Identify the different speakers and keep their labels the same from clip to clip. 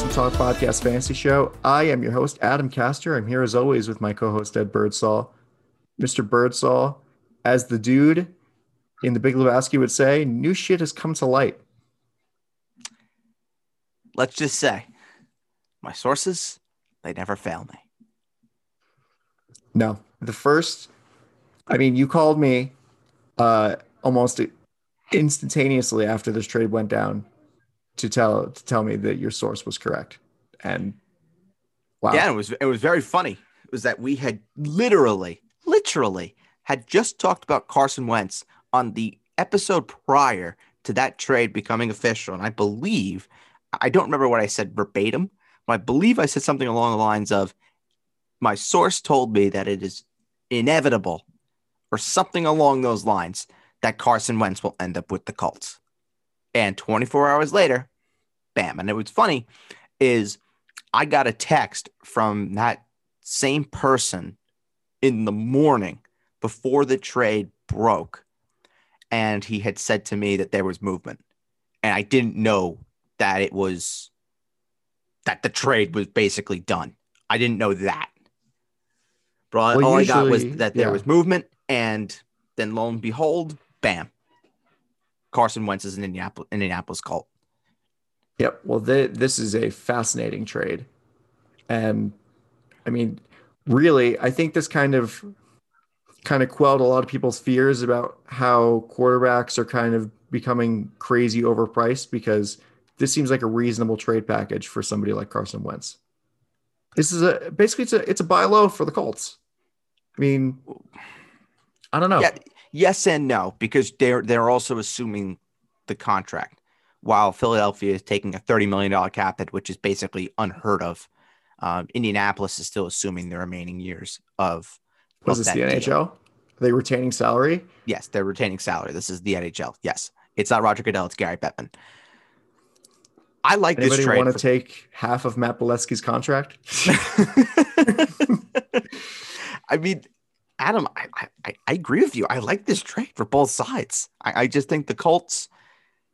Speaker 1: and welcome to the Basement Talk Podcast Fantasy Show. I am your host, Adam Castor. I'm here as always with my co-host Ed Birdsall. Mr. Birdsall, as the dude in the Big Lebowski would say, new shit has come to light.
Speaker 2: Let's just say, my sources, they never fail me.
Speaker 1: No, the first, I mean, you called me uh, almost instantaneously after this trade went down to tell to tell me that your source was correct. And
Speaker 2: wow. Yeah, it was it was very funny. It was that we had literally, literally had just talked about Carson Wentz on the episode prior to that trade becoming official. And I believe I don't remember what I said verbatim, but I believe I said something along the lines of my source told me that it is inevitable or something along those lines that Carson Wentz will end up with the Colts. And 24 hours later, bam. And it was funny is I got a text from that same person in the morning before the trade broke. And he had said to me that there was movement. And I didn't know that it was that the trade was basically done. I didn't know that. But well, all usually, I got was that there yeah. was movement. And then lo and behold, bam, Carson Wentz is an Indianapolis, Indianapolis Colt.
Speaker 1: Yep. Well, they, this is a fascinating trade. And I mean, really, I think this kind of kind of quelled a lot of people's fears about how quarterbacks are kind of becoming crazy overpriced because this seems like a reasonable trade package for somebody like Carson Wentz. This is a basically it's a it's a buy low for the Colts. I mean, I don't know.
Speaker 2: Yeah, Yes and no, because they're they're also assuming the contract, while Philadelphia is taking a thirty million dollar cap hit, which is basically unheard of. Um, Indianapolis is still assuming the remaining years of.
Speaker 1: Was this the NHL? Deal. Are they retaining salary?
Speaker 2: Yes, they're retaining salary. This is the NHL. Yes, it's not Roger Goodell. It's Gary Bettman. I like
Speaker 1: Anybody
Speaker 2: this trade.
Speaker 1: Want to for... take half of Matt Beleskey's contract?
Speaker 2: I mean, Adam, I, I, I agree with you. I like this trade for both sides. I, I just think the Colts,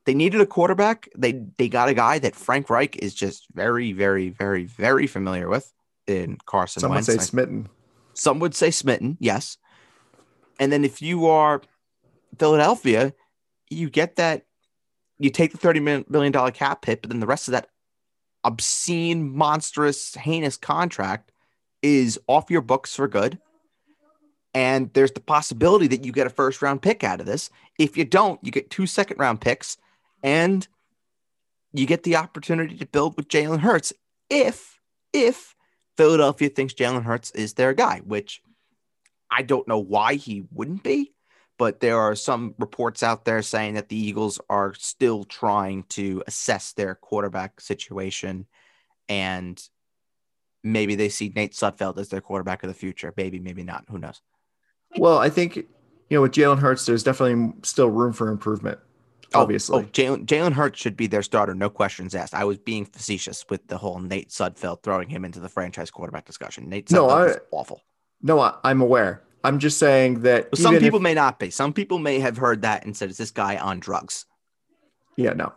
Speaker 2: they needed a quarterback. They they got a guy that Frank Reich is just very, very, very, very familiar with in Carson
Speaker 1: Some
Speaker 2: Wentz.
Speaker 1: would say smitten.
Speaker 2: Some would say smitten, yes. And then if you are Philadelphia, you get that, you take the $30 million cap hit, but then the rest of that obscene, monstrous, heinous contract is off your books for good and there's the possibility that you get a first round pick out of this. If you don't, you get two second round picks and you get the opportunity to build with Jalen Hurts if, if Philadelphia thinks Jalen Hurts is their guy, which I don't know why he wouldn't be, but there are some reports out there saying that the Eagles are still trying to assess their quarterback situation and maybe they see Nate Sudfeld as their quarterback of the future. Maybe, maybe not. Who knows?
Speaker 1: Well, I think you know with Jalen Hurts, there's definitely still room for improvement. Oh, obviously,
Speaker 2: oh, oh, Jalen Jalen Hurts should be their starter, no questions asked. I was being facetious with the whole Nate Sudfeld throwing him into the franchise quarterback discussion. Nate Sudfeld no, I, awful.
Speaker 1: No, I, am aware. I'm just saying that
Speaker 2: well, some people if, may not be. Some people may have heard that and said, "Is this guy on drugs?"
Speaker 1: Yeah, no.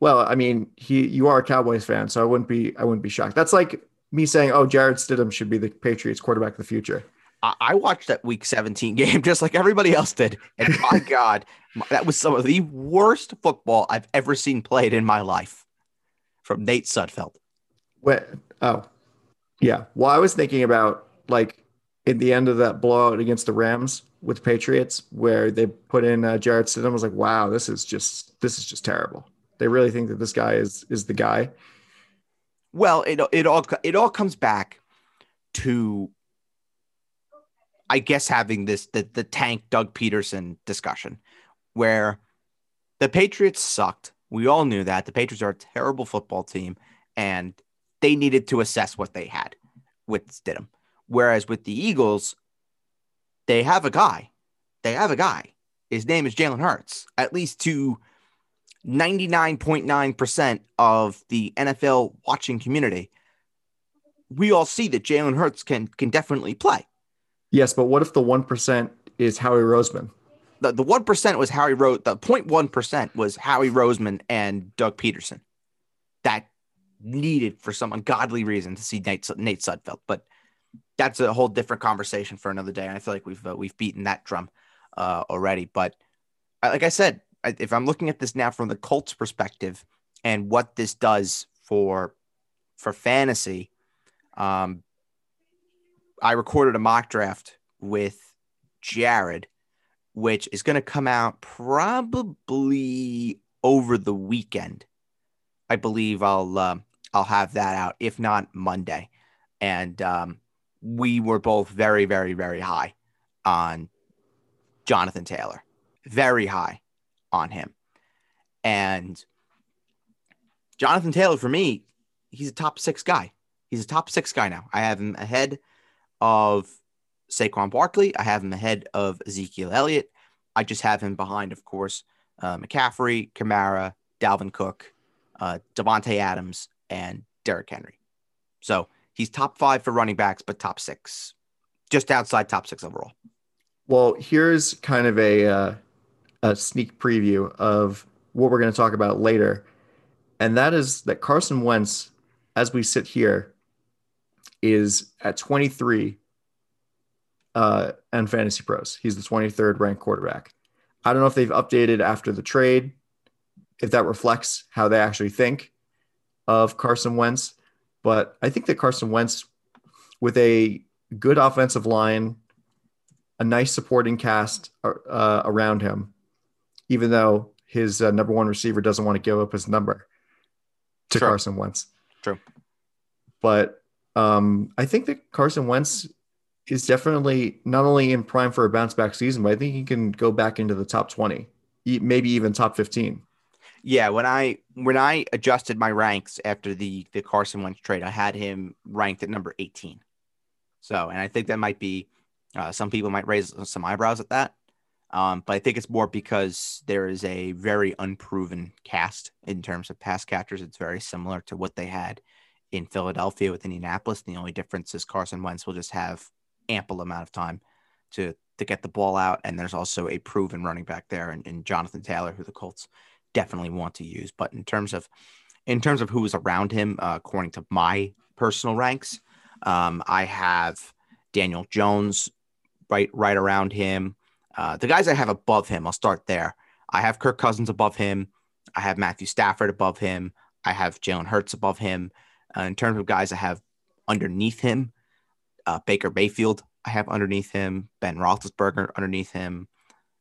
Speaker 1: Well, I mean, he you are a Cowboys fan, so I wouldn't be I wouldn't be shocked. That's like me saying, "Oh, Jarrett Stidham should be the Patriots quarterback of the future."
Speaker 2: I watched that week 17 game just like everybody else did. And my God, that was some of the worst football I've ever seen played in my life from Nate Sudfeld.
Speaker 1: What? Oh, yeah. Well, I was thinking about like in the end of that blowout against the Rams with the Patriots, where they put in uh, Jarrett Stidham. I was like, wow, this is just this is just terrible. They really think that this guy is is the guy.
Speaker 2: Well, it it all it all comes back to I guess having this the the tank Doug Pederson discussion where the Patriots sucked. We all knew that. The Patriots are a terrible football team and they needed to assess what they had with Stidham. Whereas with the Eagles, they have a guy. They have a guy. His name is Jalen Hurts. At least to 99.9% of the NFL watching community, we all see that Jalen Hurts can can definitely play.
Speaker 1: Yes, but what if the one percent is Howie Roseman?
Speaker 2: The the one percent was Howie Rose. The 0.1 percent was Howie Roseman and Doug Pederson. That needed for some ungodly reason to see Nate Nate Sudfeld, but that's a whole different conversation for another day. And I feel like we've uh, we've beaten that drum uh, already. But uh, like I said, if I'm looking at this now from the Colts perspective and what this does for for fantasy, um, I recorded a mock draft with Jared, which is going to come out probably over the weekend. I believe I'll uh, I'll have that out, if not Monday. And um, we were both very, very, very high on Jonathan Taylor, very high on him. And Jonathan Taylor, for me, he's a top six guy. He's a top six guy now. I have him ahead of Saquon Barkley. I have him ahead of Ezekiel Elliott. I just have him behind, of course, uh, McCaffrey, Kamara, Dalvin Cook, uh, Davante Adams, and Derrick Henry. So he's top five for running backs, but top six, just outside top six overall.
Speaker 1: Well, here's kind of a uh, a sneak preview of what we're going to talk about later, and that is that Carson Wentz, as we sit here, is at 23 uh, and Fantasy Pros. He's the 23rd ranked quarterback. I don't know if they've updated after the trade, if that reflects how they actually think of Carson Wentz. But I think that Carson Wentz, with a good offensive line, a nice supporting cast uh, around him, even though his uh, number one receiver doesn't want to give up his number to. Carson Wentz.
Speaker 2: True.
Speaker 1: But um, I think that Carson Wentz is definitely not only in prime for a bounce back season, but I think he can go back into the top 20, maybe even top 15.
Speaker 2: Yeah, when I when I adjusted my ranks after the the Carson Wentz trade, I had him ranked at number 18. So, and I think that might be uh, some people might raise some eyebrows at that. Um, but I think it's more because there is a very unproven cast in terms of pass catchers. It's very similar to what they had in Philadelphia with Indianapolis. The only difference is Carson Wentz will just have ample amount of time to to get the ball out. And there's also a proven running back there and, in Jonathan Taylor, who the Colts definitely want to use. But in terms of in terms of who is around him, uh, according to my personal ranks, um, I have Daniel Jones right right around him. Uh, the guys I have above him, I'll start there. I have Kirk Cousins above him. I have Matthew Stafford above him. I have Jalen Hurts above him. Uh, in terms of guys I have underneath him, uh, Baker Mayfield, I have underneath him. Ben Roethlisberger underneath him.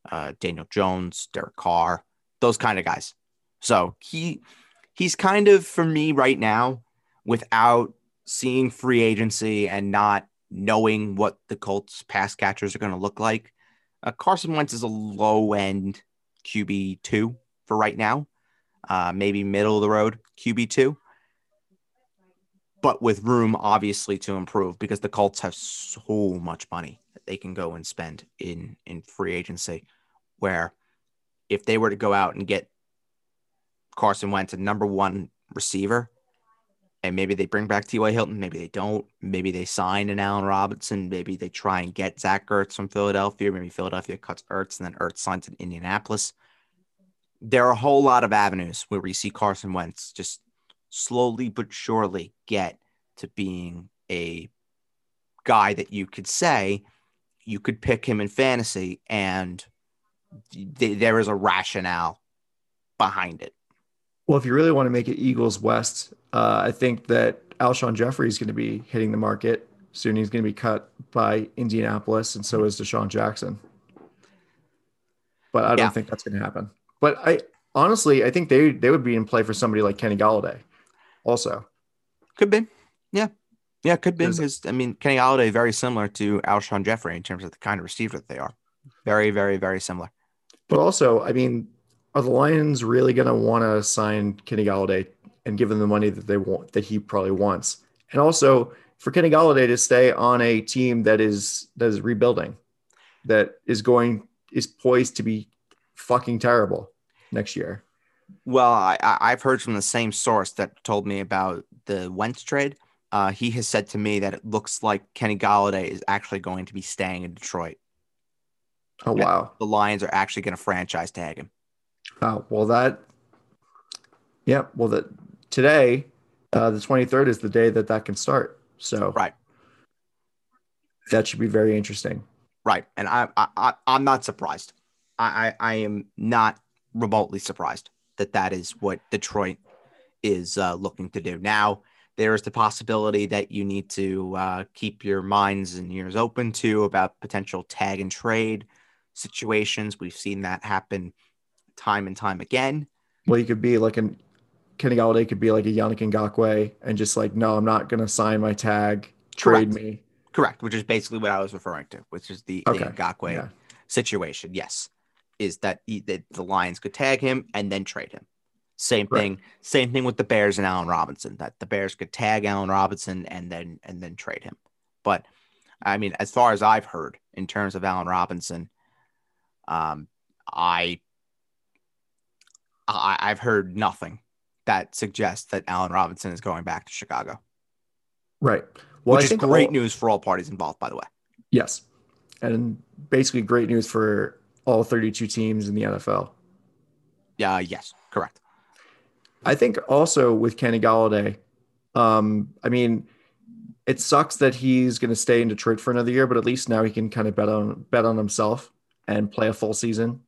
Speaker 2: Uh, Daniel Jones, Derek Carr, those kind of guys. So he he's kind of for me right now, without seeing free agency and not knowing what the Colts pass catchers are going to look like. Uh, Carson Wentz is a low end QB two for right now, uh, maybe middle of the road QB two but with room obviously to improve because the Colts have so much money that they can go and spend in in free agency where if they were to go out and get Carson Wentz a number one receiver and maybe they bring back T.Y. Hilton, maybe they don't, maybe they sign an Allen Robinson, maybe they try and get Zach Ertz from Philadelphia, maybe Philadelphia cuts Ertz and then Ertz signs in Indianapolis. There are a whole lot of avenues where we see Carson Wentz just slowly but surely get to being a guy that you could say you could pick him in fantasy and th- there is a rationale behind it.
Speaker 1: Well, if you really want to make it Eagles West, uh, I think that Alshon Jeffery is going to be hitting the market soon. He's going to be cut by Indianapolis, and so is DeSean Jackson. But I don't yeah. think that's going to happen. But I honestly, I think they they would be in play for somebody like Kenny Golladay also.
Speaker 2: Could be. Yeah. Yeah, could be. Because, I mean, Kenny Golladay very similar to Alshon Jeffery in terms of the kind of receiver that they are. Very, very, very similar.
Speaker 1: But also, I mean, are the Lions really going to want to sign Kenny Golladay and give him the money that they want that he probably wants? And also for Kenny Golladay to stay on a team that is that is rebuilding, that is going is poised to be fucking terrible next year.
Speaker 2: Well, I, I've heard from the same source that told me about the Wentz trade. Uh, he has said to me that it looks like Kenny Golladay is actually going to be staying in Detroit.
Speaker 1: Oh wow!
Speaker 2: The Lions are actually going to franchise tag him.
Speaker 1: Oh well, that. Yeah, well, that today Uh, the 23rd is the day that that can start. So
Speaker 2: right,
Speaker 1: that should be very interesting.
Speaker 2: Right, and I, I, I'm not surprised. I, I, I am not remotely surprised that that is what Detroit is uh, looking to do. Now, there is the possibility that you need to uh, keep your minds and ears open to about potential tag and trade situations. We've seen that happen time and time again.
Speaker 1: Well, you could be like an Kenny Golladay could be like a Yannick Ngakoue and just like, no, I'm not going to sign my tag, trade
Speaker 2: Correct.
Speaker 1: me.
Speaker 2: Correct, which is basically what I was referring to, which is the,
Speaker 1: Okay,
Speaker 2: the Ngakoue
Speaker 1: yeah.
Speaker 2: situation. Yes, is that, he, that the Lions could tag him and then trade him. Same
Speaker 1: Right.
Speaker 2: thing. Same thing with the Bears and Allen Robinson. That the Bears could tag Allen Robinson and then and then trade him. But I mean, as far as I've heard in terms of Allen Robinson, um, I, I I've heard nothing that suggests that Allen Robinson is going back to Chicago,
Speaker 1: Right. Well,
Speaker 2: which
Speaker 1: I
Speaker 2: is great
Speaker 1: all-
Speaker 2: news for all parties involved. By the way.
Speaker 1: Yes. And basically great news for all 32 teams in the NFL.
Speaker 2: Yeah. yes. Correct.
Speaker 1: I think also with Kenny Golladay, um, I mean, it sucks that he's going to stay in Detroit for another year, but at least now he can kind of bet on bet on himself and play a full season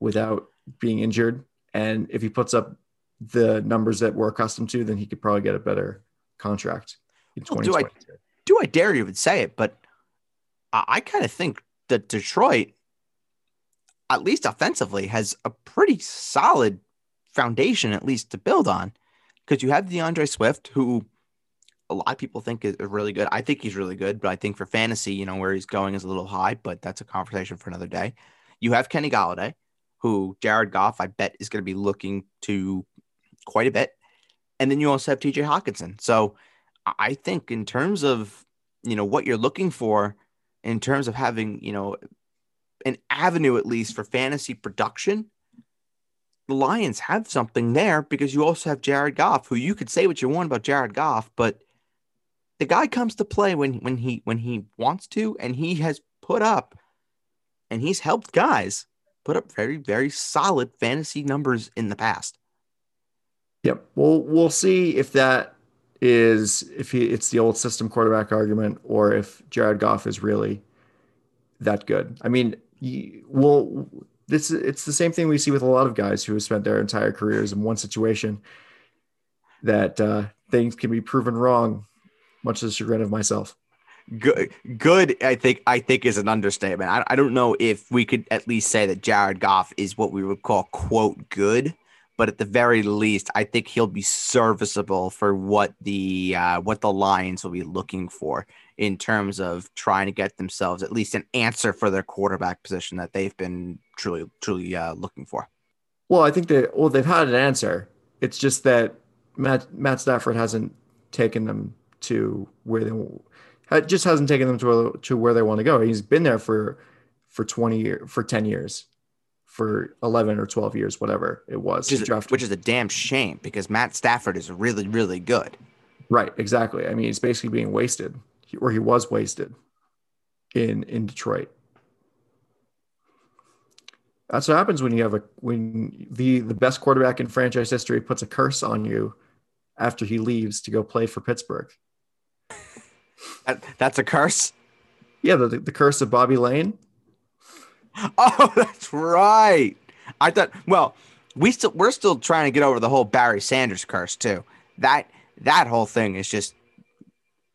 Speaker 1: without being injured. And if he puts up the numbers that we're accustomed to, then he could probably get a better contract in
Speaker 2: Well, do I-
Speaker 1: 2022.
Speaker 2: do I dare even say it, but I, I kind of think that Detroit, at least offensively, has a pretty solid foundation, at least to build on. Because you have D'Andre Swift, who a lot of people think is really good. I think he's really good, but I think for fantasy, you know, where he's going is a little high, but that's a conversation for another day. You have Kenny Golladay, who Jared Goff, I bet, is going to be looking to quite a bit. And then you also have TJ Hockenson. So I- think in terms of you know what you're looking for in terms of having you know an avenue at least for fantasy production the lions have something there because you also have jared goff who you could say what you want about jared goff but the guy comes to play when when he when he wants to and he has put up and he's helped guys put up very very solid fantasy numbers in the past
Speaker 1: Yep. Well, we'll see if that is if he it's the old system quarterback argument or if Jared Goff is really that good. I mean, well, this it's the same thing we see with a lot of guys who have spent their entire careers in one situation that uh, things can be proven wrong, much to the chagrin of myself.
Speaker 2: good good i think i think is an understatement I, I don't know if we could at least say that jared goff is what we would call quote good but at the very least i think he'll be serviceable for what the uh, what the lions will be looking for in terms of trying to get themselves at least an answer for their quarterback position that they've been truly truly uh, looking for
Speaker 1: Well, I think that well they've had an answer. It's just that Matt Matt Stafford hasn't taken them to where they just hasn't taken them to to where they want to go. He's been there for for 20 years, for 10 years, for 11 or 12 years, whatever it was.
Speaker 2: which is,
Speaker 1: Drafted-
Speaker 2: which is a damn shame because matt stafford is really really good
Speaker 1: right, exactly. I mean, he's basically being wasted, or he was wasted in in Detroit. That's what happens when you have a when the the best quarterback in franchise history puts a curse on you after he leaves to go play for Pittsburgh.
Speaker 2: that, that's a curse
Speaker 1: Yeah, the the curse of Bobby Layne.
Speaker 2: Oh, that's right. I thought. Well, we still we're still trying to get over the whole Barry Sanders curse too. That that whole thing is just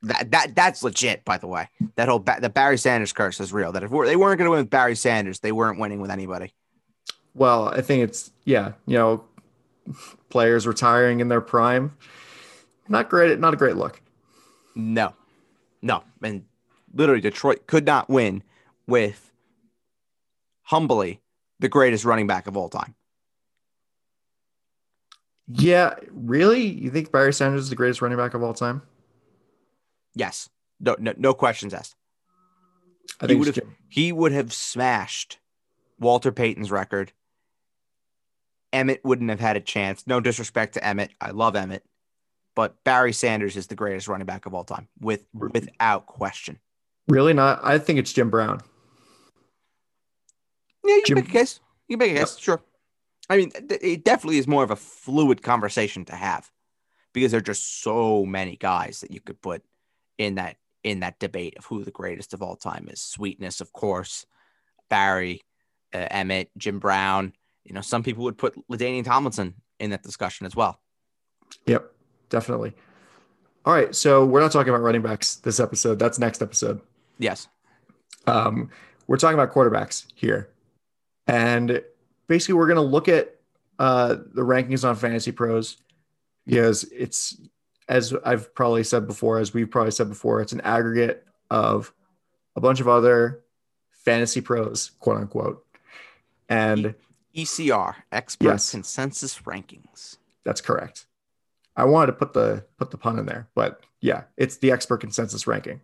Speaker 2: that that that's legit. By the way, that whole ba- the Barry Sanders curse is real. That if we're, they weren't going to win with Barry Sanders, they weren't winning with anybody.
Speaker 1: Well, I think it's yeah, you know, players retiring in their prime. Not great, not a great look.
Speaker 2: No, no, and literally Detroit could not win with humbly the greatest running back of all time.
Speaker 1: Yeah, really? You think Barry Sanders is the greatest running back of all time?
Speaker 2: Yes, no, no, no questions asked.
Speaker 1: I
Speaker 2: he would have
Speaker 1: Jim.
Speaker 2: he would have smashed Walter Payton's record. Emmitt wouldn't have had a chance. No disrespect to Emmitt. I love Emmitt. But Barry Sanders is the greatest running back of all time, with without question.
Speaker 1: really not. I think it's Jim Brown.
Speaker 2: Yeah, you
Speaker 1: Jim-
Speaker 2: can make a case. You can make a case, sure. I mean, it definitely is more of a fluid conversation to have because there are just so many guys that you could put in that in that debate of who the greatest of all time is. Sweetness, of course, Barry, uh, Emmitt, Jim Brown. You know, some people would put LaDainian Tomlinson in that discussion as well.
Speaker 1: Yep, definitely. All right, so we're not talking about running backs this episode. That's next episode.
Speaker 2: Yes.
Speaker 1: Um, we're talking about quarterbacks here, and basically, we're going to look at uh, the rankings on Fantasy Pros because it's as I've probably said before, as we've probably said before, it's an aggregate of a bunch of other fantasy pros, quote unquote. And
Speaker 2: ECR, expert yes, consensus rankings.
Speaker 1: That's correct. I wanted to put the put the pun in there, but yeah, it's the expert consensus ranking.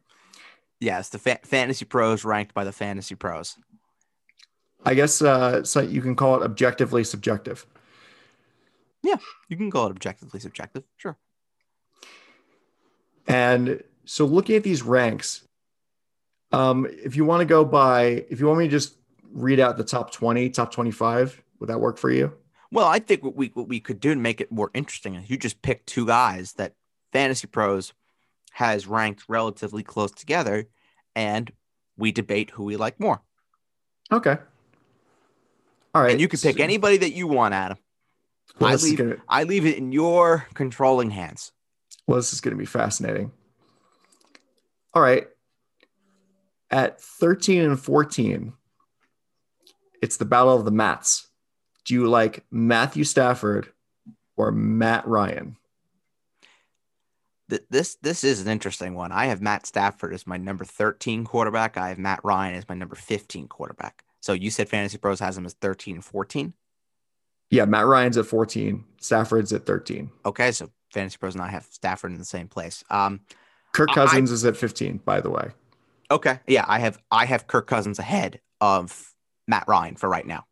Speaker 2: Yes, the fa- fantasy pros ranked by the fantasy pros.
Speaker 1: I guess uh, so you can call it objectively subjective.
Speaker 2: Yeah, you can call it objectively subjective. Sure.
Speaker 1: And so looking at these ranks, um, if you want to go by, if you want me to just read out the top 20, top 25, would that work for you?
Speaker 2: Well, I think what we what we could do to make it more interesting is you just pick two guys that Fantasy Pros has ranked relatively close together, and we debate who we like more.
Speaker 1: Okay. All right.
Speaker 2: And you can pick anybody that you want, Adam. Well, I leave gonna... I leave it in your controlling hands.
Speaker 1: Well, this is going to be fascinating. All right. At 13 and 14, it's the battle of the Mats. Do you like Matthew Stafford or Matt Ryan?
Speaker 2: This this is an interesting one. I have Matt Stafford as my number 13 quarterback. I have Matt Ryan as my number 15 quarterback. So you said Fantasy Pros has him as 13 14.
Speaker 1: Yeah, Matt Ryan's at 14, Stafford's at 13.
Speaker 2: Okay, so Fantasy Pros and I have Stafford in the same place. Um,
Speaker 1: Kirk Cousins I, is at 15, by the way.
Speaker 2: Okay, yeah, I have I have Kirk Cousins ahead of Matt Ryan for right now.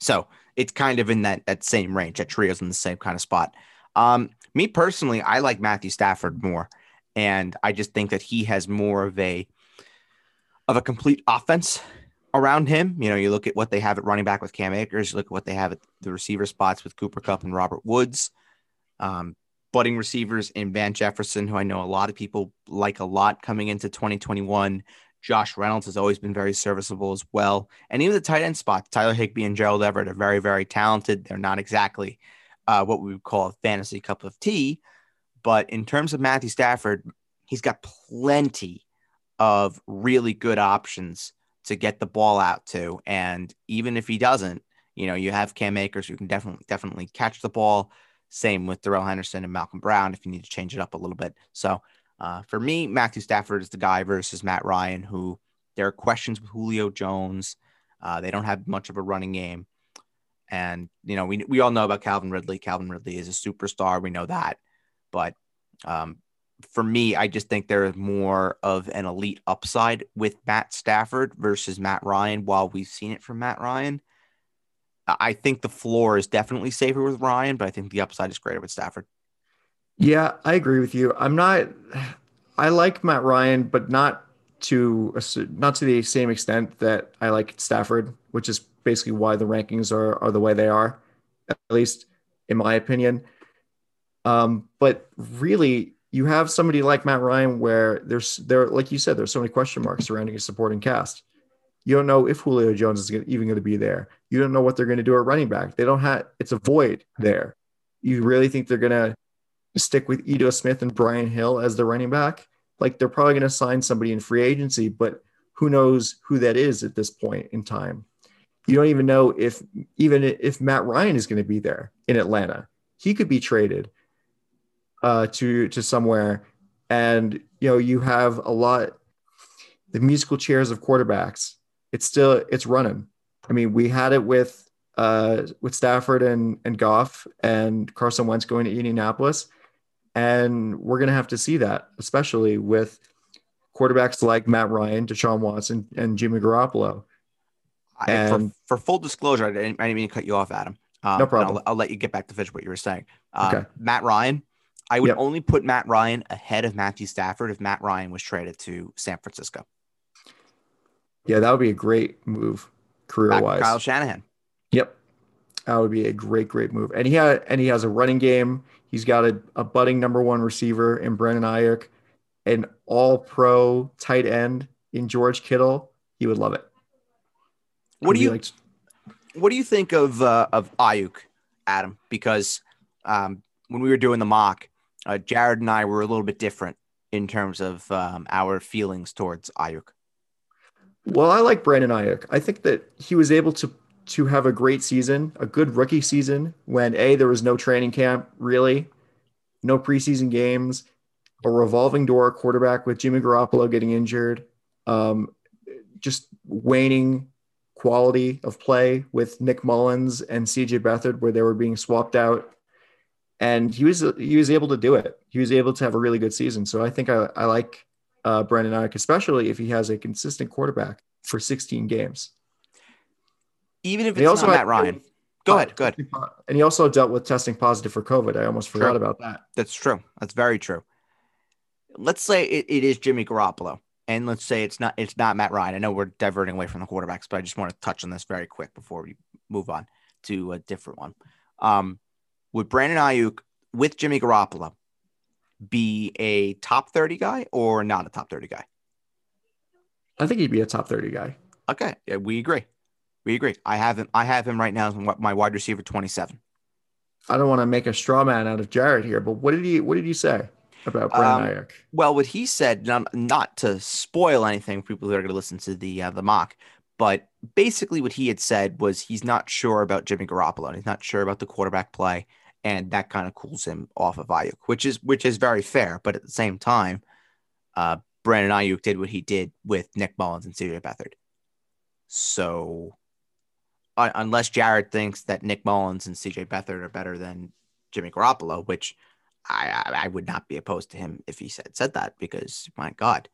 Speaker 2: So it's kind of in that that same range. That trio's in the same kind of spot. Um, me personally, I like Matthew Stafford more, and I just think that he has more of a of a complete offense around him. You know, you look at what they have at running back with Cam Akers, you look at what they have at the receiver spots with Cooper Kupp and Robert Woods. Um, budding receivers in Van Jefferson, who I know a lot of people like a lot coming into 2021. Josh Reynolds has always been very serviceable as well. And even the tight end spots, Tyler Higbee and Gerald Everett are very, very talented. They're not exactly uh, what we would call a fantasy cup of tea. But in terms of Matthew Stafford, he's got plenty of really good options to get the ball out to. And even if he doesn't, you know, you have Cam Akers who can definitely definitely catch the ball. Same with Darrell Henderson and Malcolm Brown if you need to change it up a little bit. So uh, for me, Matthew Stafford is the guy versus Matt Ryan, who there are questions with Julio Jones. Uh, they don't have much of a running game. And, you know, we, we all know about Calvin Ridley. Calvin Ridley is a superstar. We know that. But um, for me, I just think there is more of an elite upside with Matt Stafford versus Matt Ryan. While we've seen it from Matt Ryan, I think the floor is definitely safer with Ryan, but I think the upside is greater with Stafford.
Speaker 1: Yeah, I agree with you. I'm not. I like Matt Ryan, but not to not to the same extent that I like Stafford, which is basically why the rankings are are the way they are, at least in my opinion. Um, but really, you have somebody like Matt Ryan where there's there, like you said, there's so many question marks surrounding his supporting cast. You don't know if Julio Jones is even going to be there. You don't know what they're going to do at running back. They don't have it's a void there. You really think they're going to stick with Ito Smith and Brian Hill as the running back? Like they're probably going to sign somebody in free agency, but who knows who that is at this point in time? You don't even know if even if Matt Ryan is going to be there in Atlanta. He could be traded uh, to to somewhere, and you know you have a lot the musical chairs of quarterbacks. It's still it's running. I mean, we had it with uh, with Stafford and and Goff and Carson Wentz going to Indianapolis, and we're gonna have to see that, especially with quarterbacks like Matt Ryan, Deshaun Watson, and Jimmy Garoppolo.
Speaker 2: And, for, for, full disclosure, I didn't, I didn't, mean to cut you off, Adam.
Speaker 1: Um, no problem.
Speaker 2: I'll, I'll, let you get back to finish what you were saying. Um, okay. Matt Ryan I would yep. only put Matt Ryan ahead of Matthew Stafford if Matt Ryan was traded to San Francisco.
Speaker 1: Yeah, that would be a great move career wise.
Speaker 2: Kyle Shanahan.
Speaker 1: Yep. That would be a great, great move. And he had and he has a running game. He's got a, a budding number one receiver in Brandon Aiyuk, an all pro tight end in George Kittle. He would love it.
Speaker 2: What do you like? What do you think of uh, of Aiyuk, Adam? Because um, when we were doing the mock, uh, Jared and I were a little bit different in terms of um, our feelings towards Aiyuk.
Speaker 1: Well, I like Brandon Aiyuk. I think that he was able to to have a great season, a good rookie season when a there was no training camp really, no preseason games, a revolving door quarterback with Jimmy Garoppolo getting injured, um, just waning quality of play with Nick Mullens and CJ Beathard where they were being swapped out, and he was he was able to do it. He was able to have a really good season. So I think I, I like uh, Brandon Aiyuk, especially if he has a consistent quarterback for 16 games
Speaker 2: even if it's also not Matt Ryan. Go ahead. Go ahead.
Speaker 1: And he also dealt with testing positive for COVID. I almost forgot
Speaker 2: true.
Speaker 1: about that.
Speaker 2: That's true. That's very true. Let's say it, it is Jimmy Garoppolo, and let's say it's not it's not Matt Ryan. I know we're diverting away from the quarterbacks, but I just want to touch on this very quick before we move on to a different one. Um, would Brandon Aiyuk with Jimmy Garoppolo be a top 30 guy or not a top 30 guy?
Speaker 1: I think he'd be a top 30 guy.
Speaker 2: Okay. Yeah, we agree. We agree. I have him. I have him right now as my wide receiver twenty-seven.
Speaker 1: I don't want to make a straw man out of Jared here, but what did he? What did he say about Brandon um, Aiyuk?
Speaker 2: Well, what he said, not, not to spoil anything for people who are going to listen to the uh, the mock, but basically what he had said was he's not sure about Jimmy Garoppolo. and He's not sure about the quarterback play, and that kind of cools him off of Aiyuk, which is which is very fair. But at the same time, uh, Brandon Aiyuk did what he did with Nick Mullens and CJ Beathard. So uh, unless Jared thinks that Nick Mullens and CJ Beathard are better than Jimmy Garoppolo, which I, I, would not be opposed to him if he said said that because my God,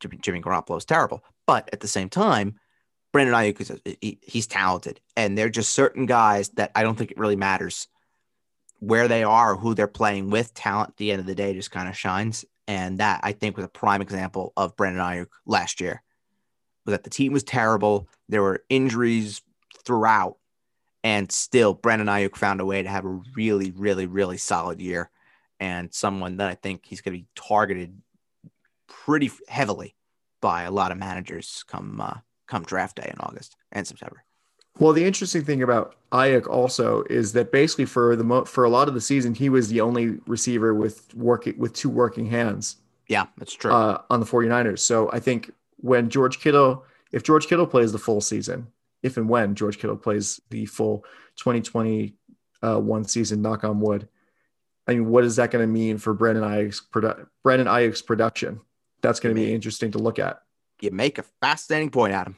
Speaker 2: Jimmy, Jimmy Garoppolo is terrible. But at the same time, Brandon Aiyuk is he, he's talented, and they're just certain guys that I don't think it really matters where they are, who they're playing with. Talent at the end of the day just kind of shines, and that I think was a prime example of Brandon Aiyuk last year. Was that the team was terrible. There were injuries throughout. And still, Brandon Aiyuk found a way to have a really, really, really solid year and someone that I think he's going to be targeted pretty heavily by a lot of managers come uh, come draft day in August and September.
Speaker 1: Well, the interesting thing about Aiyuk also is that basically for the mo- for a lot of the season, he was the only receiver with working with two working hands.
Speaker 2: Yeah, that's true.
Speaker 1: Uh, on the 49ers. So I think when George Kittle, if George Kittle plays the full season, if and when George Kittle plays the full 2021 uh, season, knock on wood. I mean, what is that going to mean for Brandon Aiyuk's produ- Brandon Aiyuk's production? That's going to be interesting to look at.
Speaker 2: You make a fascinating point, Adam.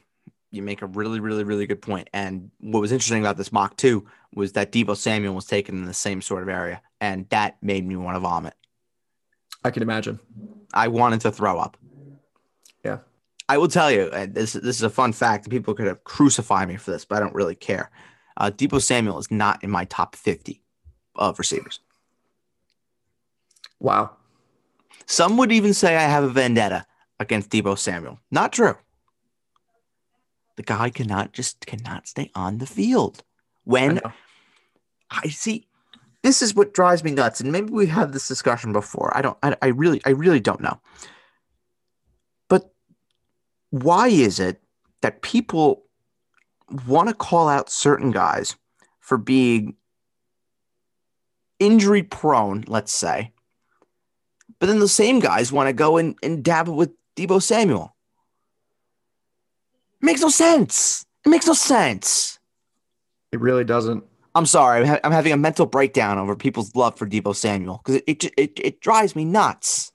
Speaker 2: You make a really, really, really good point. And what was interesting about this mock too was that Deebo Samuel was taken in the same sort of area, and that made me want to vomit.
Speaker 1: I can imagine.
Speaker 2: I wanted to throw up. Yeah. I will tell you, this this is a fun fact. People could have crucified me for this, but I don't really care. Uh, Deebo Samuel is not in my top fifty of receivers.
Speaker 1: Wow.
Speaker 2: Some would even say I have a vendetta against Deebo Samuel. Not true. The guy cannot just cannot stay on the field. When I, I see, this is what drives me nuts, and maybe we had this discussion before. I don't. I, I really, I really don't know But why is it that people want to call out certain guys for being injury prone, let's say, but then the same guys want to go and, and dabble with Deebo Samuel? It makes no sense. It makes no sense.
Speaker 1: It really doesn't.
Speaker 2: I'm sorry. I'm, ha- I'm having a mental breakdown over people's love for Deebo Samuel because it, it, it, it drives me nuts.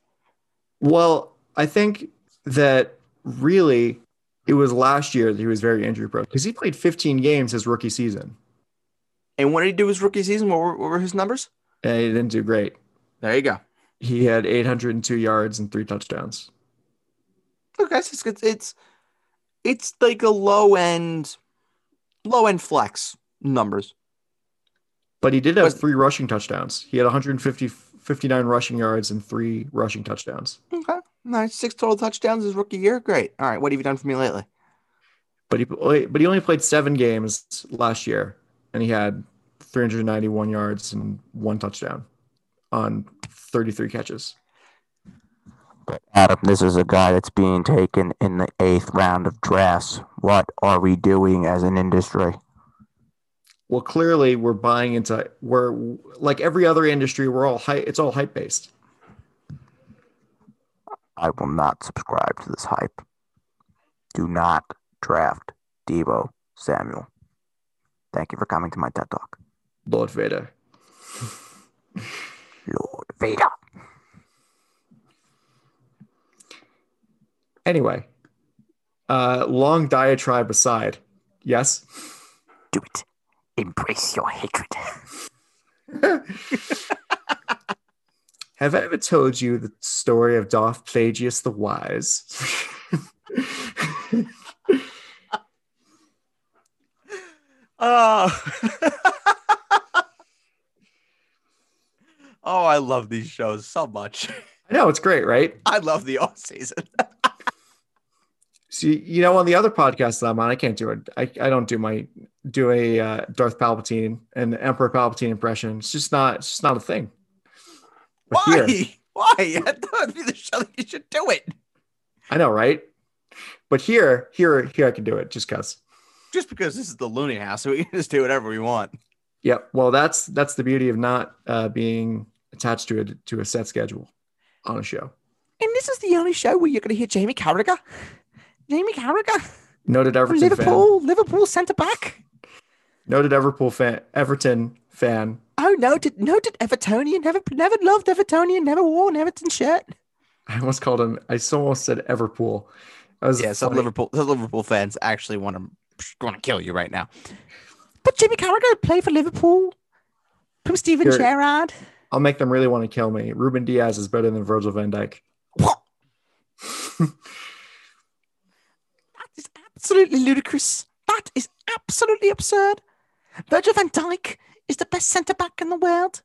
Speaker 1: Well, I think that really it was last year that he was very injury prone because he played 15 games his rookie season.
Speaker 2: And what did he do his rookie season? What were, what were his numbers?
Speaker 1: And he didn't do great.
Speaker 2: There you go.
Speaker 1: He had 802 yards and three touchdowns.
Speaker 2: Okay, so it's it's it's like a low end, low end flex numbers.
Speaker 1: But he did have but, three rushing touchdowns. He had 150, 59 rushing yards and three rushing touchdowns.
Speaker 2: Okay. Nice. Six total touchdowns his rookie year. Great. All right. What have you done for me lately?
Speaker 1: But he but he only played seven games last year, and he had 391 yards and one touchdown. on 33 catches.
Speaker 3: But Adam, this is a guy that's being taken in the eighth round of drafts. What are we doing as an industry?
Speaker 1: Well, clearly we're buying into we're like every other industry. We're all hype. It's all hype based.
Speaker 3: I will not subscribe to this hype. Do not draft Deebo Samuel. Thank you for coming to my TED Talk.
Speaker 1: Lord Vader.
Speaker 3: Lord Vader.
Speaker 1: Anyway, uh, long diatribe aside, yes.
Speaker 3: Do it. Embrace your hatred.
Speaker 1: Have I ever told you the story of Darth Plagueis the Wise?
Speaker 2: oh. oh, I love these shows so much.
Speaker 1: I know it's great, right?
Speaker 2: I love the off season.
Speaker 1: See, you know, on the other podcast that I'm on, I can't do it. I, I don't do my do a uh, Darth Palpatine and Emperor Palpatine impression. It's just not. It's just not a thing.
Speaker 2: But Why? Here, Why? That would be the show that you should do it.
Speaker 1: I know, right? But here, here, here, I can do it just because.
Speaker 2: Just because this is the Looney House, so we can just do whatever we want.
Speaker 1: Yep. Well, that's that's the beauty of not uh, being attached to a to a set schedule on a show.
Speaker 3: And this is the only show where you're going to hear Jamie Carragher Jamie Carragher.
Speaker 1: Noted Everton
Speaker 3: Liverpool,
Speaker 1: fan.
Speaker 3: Liverpool centre back.
Speaker 1: Noted Liverpool fan, Everton fan.
Speaker 3: Oh, noted, noted Evertonian. Never, never loved Evertonian. Never wore an Everton shirt.
Speaker 1: I almost called him. I almost said Everpool.
Speaker 2: yeah, some Liverpool, some Liverpool fans actually want to want to kill you right now.
Speaker 3: But Jimmy Carragher played for Liverpool. From Steven Here, Gerrard.
Speaker 1: I'll make them really want to kill me. Ruben Dias is better than Virgil van Dijk.
Speaker 3: What? absolutely ludicrous. That is absolutely absurd. Virgil van Dijk is the best centre back in the world.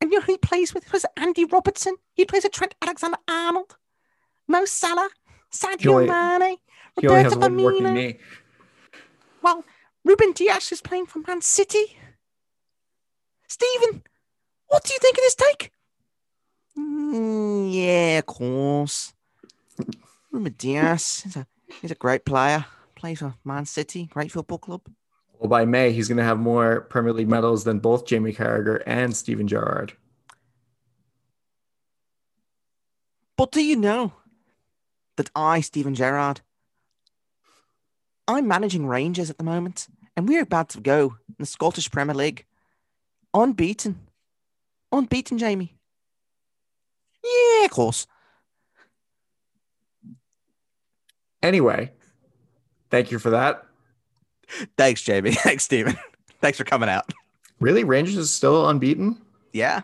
Speaker 3: And you know who he plays with? was Andy Robertson. He plays with Trent Alexander Arnold, Mo Salah, Sadio Mane, Roberto Firmino. Well, Ruben Dias is playing for Man City. Stephen, what do you think of this take?
Speaker 2: Mm, yeah, of course. Ruben Dias is a He's a great player. Plays for Man City, great football club.
Speaker 1: Well, by May, he's going to have more Premier League medals than both Jamie Carragher and Steven Gerrard.
Speaker 2: But do you know that I, Steven Gerrard, I'm managing Rangers at the moment, and we're about to go in the Scottish Premier League. Unbeaten. Unbeaten, Jamie. Yeah, of course.
Speaker 1: Anyway, thank you for that.
Speaker 2: Thanks, Jamie. Thanks, Steven. Thanks for coming out.
Speaker 1: Really? Rangers is still unbeaten?
Speaker 2: Yeah.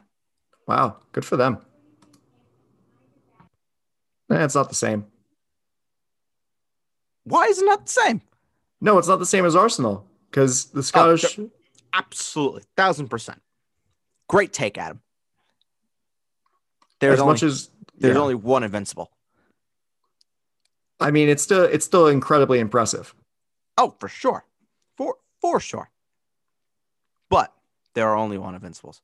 Speaker 1: Wow. Good for them. Eh, it's not the same.
Speaker 2: Why is it not the same?
Speaker 1: No, it's not the same as Arsenal because the Scottish. Oh,
Speaker 2: absolutely. Thousand percent. Great take, Adam. There's
Speaker 1: as
Speaker 2: only,
Speaker 1: much as
Speaker 2: there's yeah. only one invincible.
Speaker 1: I mean, it's still it's still incredibly impressive.
Speaker 2: Oh, for sure, for for sure. But there are only one invincibles.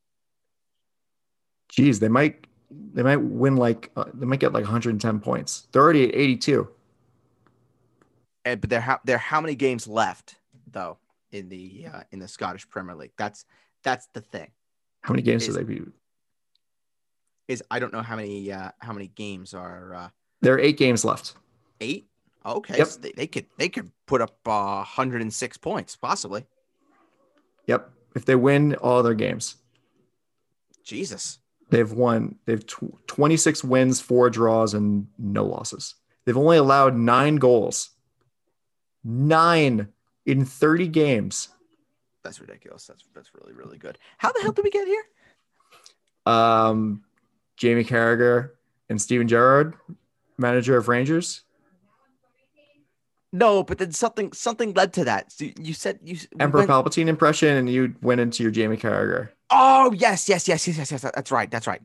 Speaker 1: Geez, they might they might win like uh, they might get like 110 points. They're already at 82.
Speaker 2: And, but there how there how many games left though in the uh, in the Scottish Premier League? That's that's the thing.
Speaker 1: How many games is, do they be?
Speaker 2: Is I don't know how many uh, how many games are. Uh,
Speaker 1: there are eight games left.
Speaker 2: Eight. Okay, yep. So they, they, could they could put up uh, 106 points possibly.
Speaker 1: Yep, if they win all their games.
Speaker 2: Jesus.
Speaker 1: They've won. They've tw- 26 wins, four draws, and no losses. They've only allowed nine goals. Nine in 30 games.
Speaker 2: That's ridiculous. That's that's really really good. How the hell did we get here?
Speaker 1: Um, Jamie Carragher and Steven Gerrard, manager of Rangers.
Speaker 2: No, but then something something led to that. So you said you
Speaker 1: Emperor went... Palpatine impression, and you went into your Jamie Carragher.
Speaker 2: Oh yes, yes, yes, yes, yes, yes. That's right. That's right.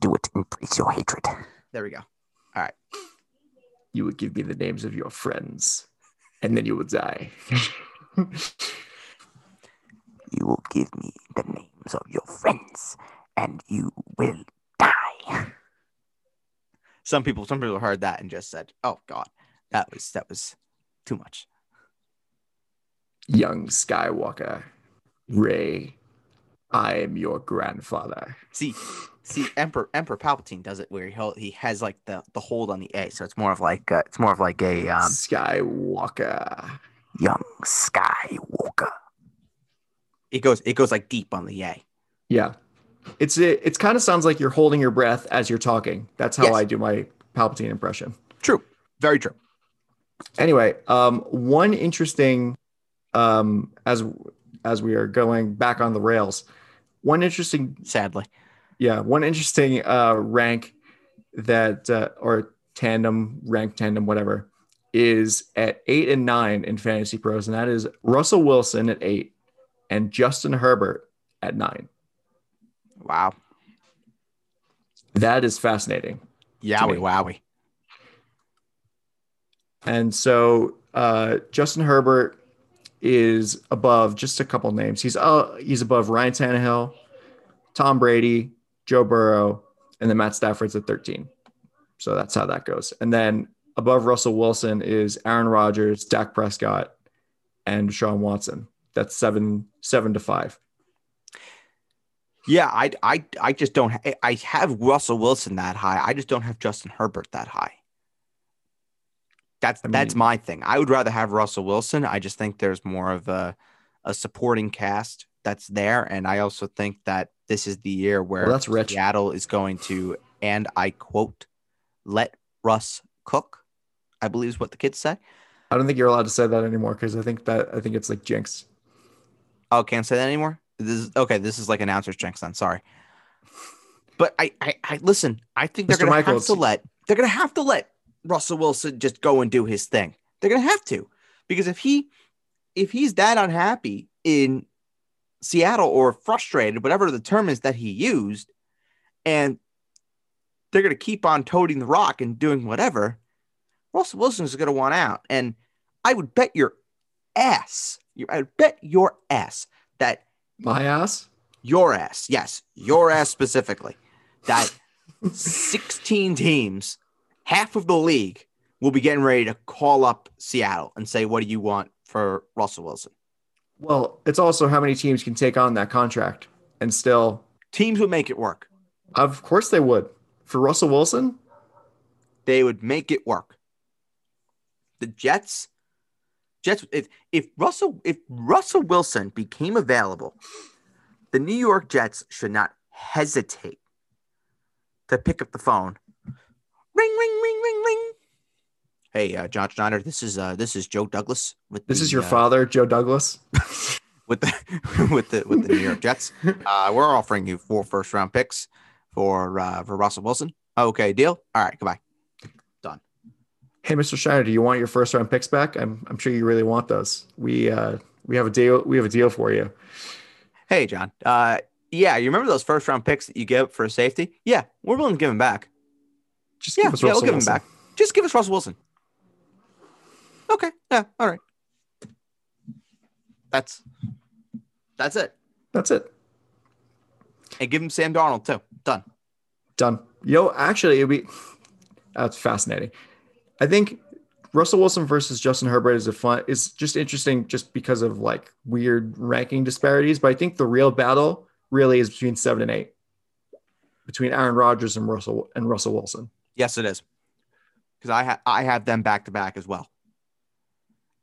Speaker 3: Do it. Increase your hatred.
Speaker 2: There we go. All right.
Speaker 1: You would give me the names of your friends, and then you would die.
Speaker 3: you will give me the names of your friends, and you will die.
Speaker 2: Some people, some people heard that and just said, "Oh God, that was that was too much."
Speaker 1: Young Skywalker, Rey, I am your grandfather.
Speaker 2: See, see, Emperor Emperor Palpatine does it where he he has like the the hold on the A, so it's more of like uh, it's more of like a um,
Speaker 1: Skywalker,
Speaker 3: young Skywalker.
Speaker 2: It goes it goes like deep on the A.
Speaker 1: Yeah, it's it. It's kind of sounds like you're holding your breath as you're talking. That's how yes. I do my Palpatine impression.
Speaker 2: True, very true.
Speaker 1: Anyway, um, one interesting, um, as as we are going back on the rails, one interesting,
Speaker 2: sadly,
Speaker 1: yeah, one interesting uh, rank that uh, or tandem rank tandem whatever is at eight and nine in fantasy pros, and that is Russell Wilson at eight and Justin Herbert at nine.
Speaker 2: Wow.
Speaker 1: That is fascinating.
Speaker 2: Yowie wowie.
Speaker 1: And so uh, Justin Herbert is above just a couple names. He's uh, he's above Ryan Tannehill, Tom Brady, Joe Burrow, and then Matt Stafford's at 13. So that's how that goes. And then above Russell Wilson is Aaron Rodgers, Dak Prescott, and Sean Watson. That's seven seven to five.
Speaker 2: Yeah, I, I, I just don't. I have Russell Wilson that high. I just don't have Justin Herbert that high. That's I mean, that's my thing. I would rather have Russell Wilson. I just think there's more of a a supporting cast that's there, and I also think that this is the year where
Speaker 1: well, that's rich.
Speaker 2: Seattle is going to, and I quote, "Let Russ cook." I believe is what the kids say.
Speaker 1: I don't think you're allowed to say that anymore because I think that I think it's like jinx.
Speaker 2: Oh, can't say that anymore. This is okay. This is like announcer's jinx then. Sorry. But I, I, I listen. I think they're Mr. gonna have to let they're gonna have to let Russell Wilson just go and do his thing. They're gonna have to because if he if he's that unhappy in Seattle or frustrated, whatever the term is that he used, and they're gonna keep on toting the rock and doing whatever, Russell Wilson is gonna want out. And I would bet your ass, I would bet your ass that
Speaker 1: my ass?
Speaker 2: Your ass. Yes, your ass specifically. That 16 teams, half of the league, will be getting ready to call up Seattle and say, What do you want for Russell Wilson?
Speaker 1: Well, it's also how many teams can take on that contract and still.
Speaker 2: Teams would make it work.
Speaker 1: Of course they would. For Russell Wilson?
Speaker 2: They would make it work. The Jets Jets if if Russell if Russell Wilson became available, the New York Jets should not hesitate to pick up the phone. Ring ring ring ring ring. Hey, uh, John Schneider, this is uh, this is Joe Douglas
Speaker 1: with This
Speaker 2: the,
Speaker 1: is your uh, father, Joe Douglas.
Speaker 2: with the with the with the New York Jets. Uh, we're offering you four first round picks for uh, for Russell Wilson. Okay, deal. All right, goodbye Done.
Speaker 1: hey, Mr. Schneider, do you want your first round picks back? I'm, I'm sure you really want those. We uh, we have a deal. We have a deal for you.
Speaker 2: Hey, John. Uh, yeah, you remember those first round picks that you give for a safety? Yeah, we're willing to give them back.
Speaker 1: Just yeah, yeah, we'll give Wilson.
Speaker 2: back. Just give us Russell Wilson. Okay. Yeah. All right. That's that's it.
Speaker 1: That's it.
Speaker 2: And give him Sam Darnold too. Done.
Speaker 1: Done. Yo, actually, it'd be that's fascinating. I think Russell Wilson versus Justin Herbert is a fun is just interesting just because of like weird ranking disparities. But I think the real battle really is between seven and eight, between Aaron Rodgers and Russell and Russell Wilson.
Speaker 2: Yes, it is. Because I have I have them back to back as well.